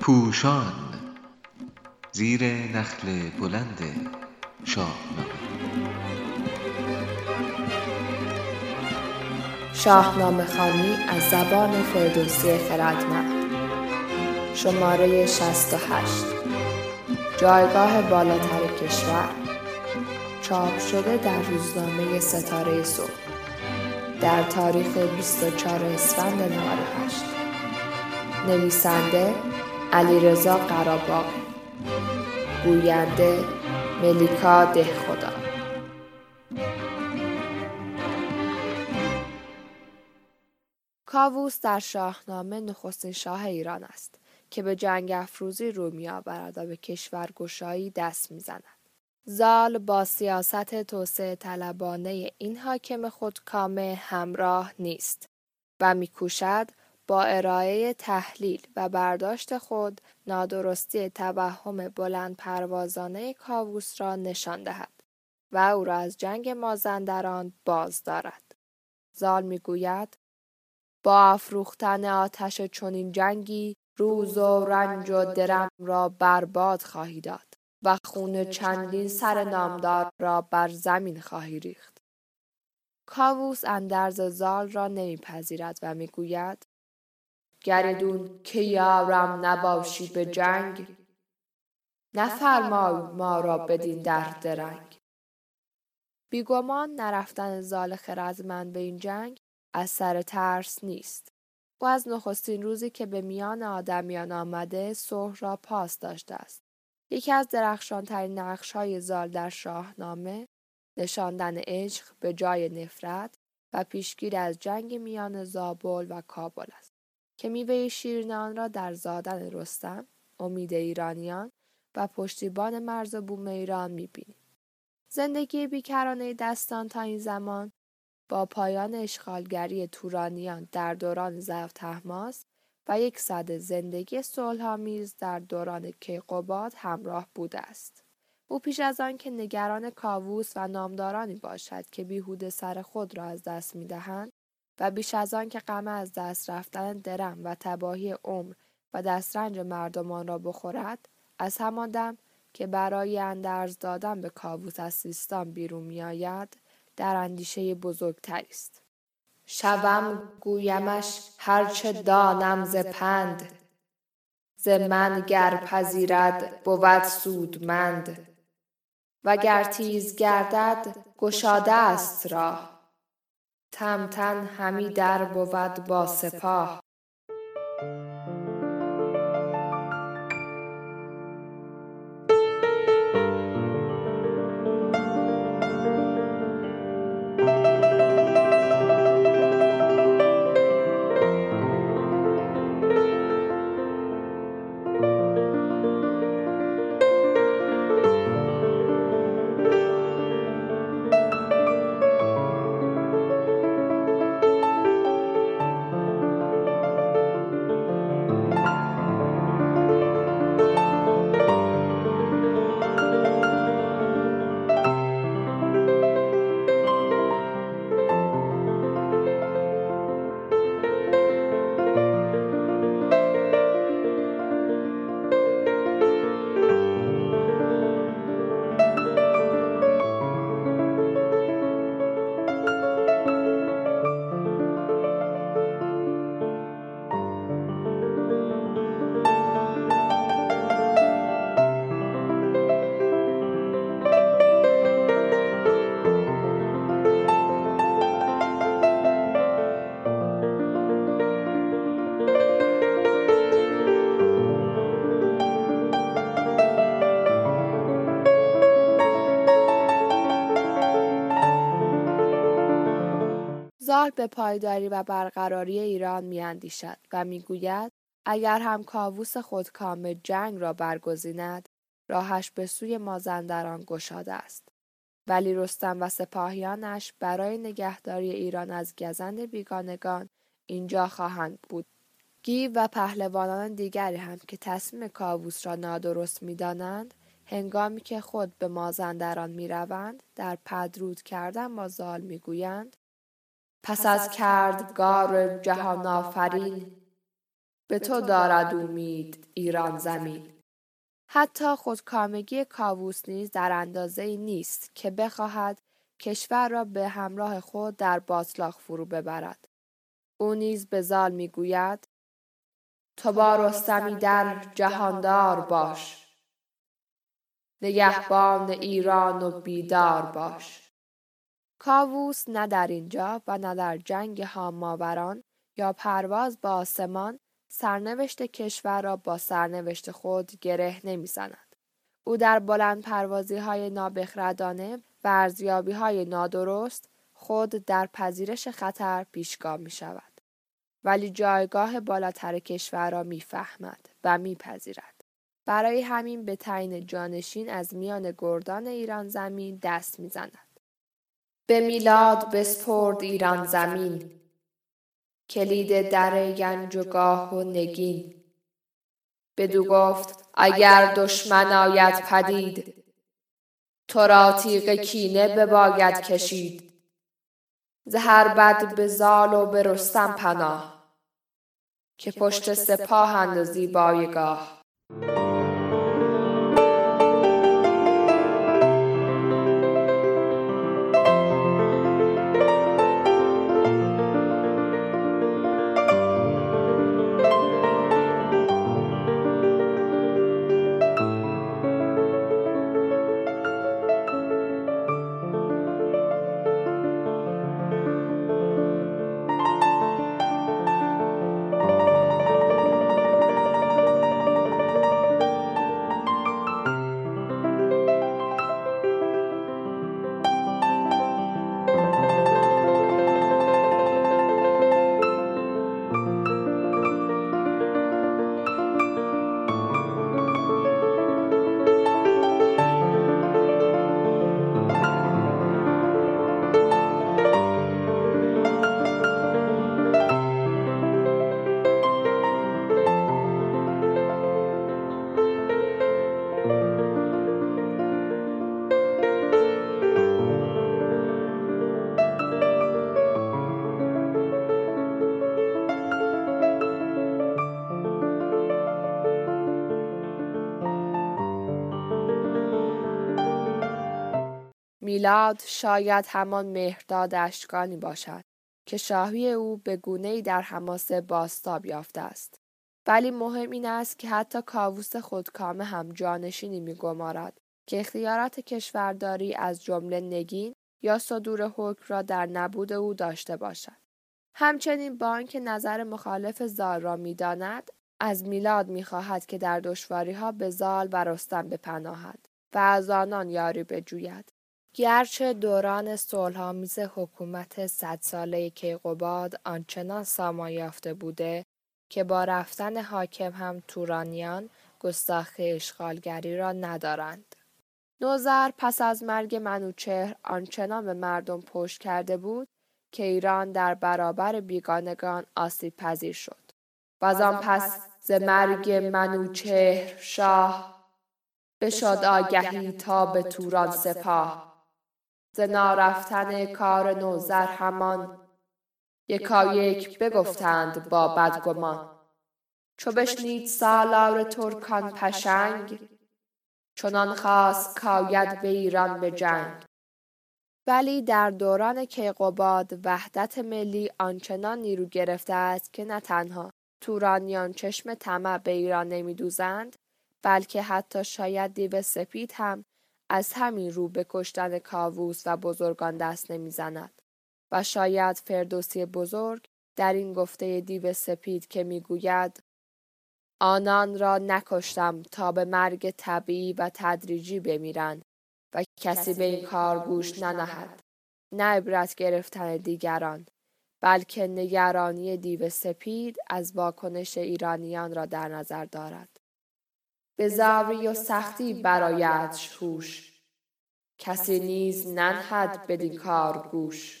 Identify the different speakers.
Speaker 1: پوشان. زیر نخل بلند شاهنامه.
Speaker 2: شاهنامه خانی از زبان فردوسی خردمند. شماره 68 جایگاه بالاتر کشور. چاپ شده در روزنامه ستاره صبح. در تاریخ 24 اسفند 98 نویسنده علیرضا قراباغی گوینده ملیکا دهخدا. کاووس در شاهنامه نخستین شاه ایران است که به جنگ افروزی رو میآورد و به کشورگشایی دست می‌زند. زال با سیاست توسعه طلبانه این حاکم خودکامه همراه نیست و میکوشد با ارائه تحلیل و برداشت خود نادرستی توهم بلند پروازانه کاووس را نشان دهد و او را از جنگ مازندران باز دارد. زال می‌گوید با افروختن آتش چنین جنگی روز و رنج و درم را برباد خواهی داد و خون چندین سر نامدار را بر زمین خواهی ریخت. کاووس اندرز زال را نمیپذیرد و می‌گوید گریدون که یارم نباشی به جنگ. نفرمای ما را بدین در درنگ. بیگمان نرفتن زال خردمند به این جنگ از سر ترس نیست. او از نخستین روزی که به میان آدمیان آمده صلح را پاس داشته است. یکی از درخشانترین نقش های زال در شاهنامه نشاندن عشق به جای نفرت و پیشگیر از جنگ میان زابل و کابل است. که میوه شیرین آن را در زادن رستم امید ایرانیان و پشتیبان مرز بوم ایران می‌بینیم. زندگی بیکرانه دستان تا این زمان با پایان اشغالگری تورانیان در دوران ضعف تحماس و یک صد زندگی صلحآمیز در دوران کیقوباد همراه بوده است. او پیش از آن که نگران کاووس و نامدارانی باشد که بیهوده سر خود را از دست می‌دهند و بیش از آن که غم از دست رفتن درم و تباهی عمر و دسترنج مردمان را بخورد از همان دم که برای اندرز دادن به کاووس از سیستان بیرون میآید در اندیشه بزرگتری است. شوم گویمش هرچه دانم ز پند ز من گر پذیرد بود سودمند. وگر تیز گردد گشاده است راه. تمتن همی در بود با سپاه. به پایداری و برقراری ایران میاندیشد و می‌گوید اگر هم کاووس خودکام جنگ را برگزیند راهش به سوی مازندران گشاده است. ولی رستم و سپاهیانش برای نگهداری ایران از گزند بیگانگان اینجا خواهند بود. گیو و پهلوانان دیگری هم که تصمیم کاووس را نادرست می‌دانند هنگامی که خود به مازندران می‌روند در پدرود کردن با زال می‌گویند پس از کردگار جهان آفرین. به تو دارد امید ایران زمین. حتی خودکامگی کاووس نیز در اندازه ای نیست که بخواهد کشور را به همراه خود در باطلاق فرو ببرد. او نیز به زال می‌گوید تو با رستمی در جهاندار باش. نگهبان ایران و بیدار باش. کاووس نه در اینجا و نه در جنگ هاماوران یا پرواز با آسمان سرنوشت کشور را با سرنوشت خود گره نمی‌زند. او در بلند پروازی های نابخردانه و ارزیابی های نادرست خود در پذیرش خطر پیشگاه می شود. ولی جایگاه بالاتر کشور را می‌فهمد و میپذیرد. برای همین به تعیین جانشین از میان گردان ایران زمین دست می‌زند. به میلاد بسپرد ایران زمین کلید در گنج و و نگین. بدو گفت اگر دشمن آید پدید تو را تیغ کینه بباید کشید. زهر بد به زال و به رستم پناه که پشت سپاه اندازی بایگاه میلاد شاید همان مهرداد اشکانی باشد که شاهی او به گونه در حماسه باستاب یافته است. ولی مهم این است که حتی کاووس خودکامه هم جانشینی میگمارد که اختیارات کشورداری از جمله نگین یا صدور حکم را در نبود او داشته باشد. همچنین با نظر مخالف زال را می‌داند از میلاد می‌خواهد که در دشواری ها به زال و رستم بپناهد و از آنان یاری بجوید گرچه دوران صلحآمیز حکومت صد ساله کیقوباد آنچنان ساما یافته بوده که با رفتن حاکم هم تورانیان گستاخ اشغالگری را ندارند. نوزر پس از مرگ منوچهر آنچنان به مردم پشت کرده بود که ایران در برابر بیگانگان آسیب پذیر شد. و از آن پس ز مرگ منوچهر شاه بشد آگهی تا به توران سپاه ز نارفتن کار نوزر همان. یکا یک بگفتند با بدگمان چو بشنید سالار ترکان پشنگ چنان خواست کاید به ایران به جنگ. ولی در دوران کیقوباد وحدت ملی آنچنان نیرو گرفته است که نه تنها تورانیان چشم طمع به ایران نمیدوزند بلکه حتی شاید دیو سپید هم از همین رو به کشتن کاووس و بزرگان دست نمی‌زند. و شاید فردوسی بزرگ در این گفته دیو سپید که می‌گوید آنان را نکشتم تا به مرگ طبیعی و تدریجی بمیرند و کسی به این کار گوش ننهد. نه عبرت گرفتن دیگران بلکه نگرانی دیو سپید از واکنش ایرانیان را در نظر دارد. به زاری و سختی برایت هوش کسی نیز ننهد بدین کار گوش.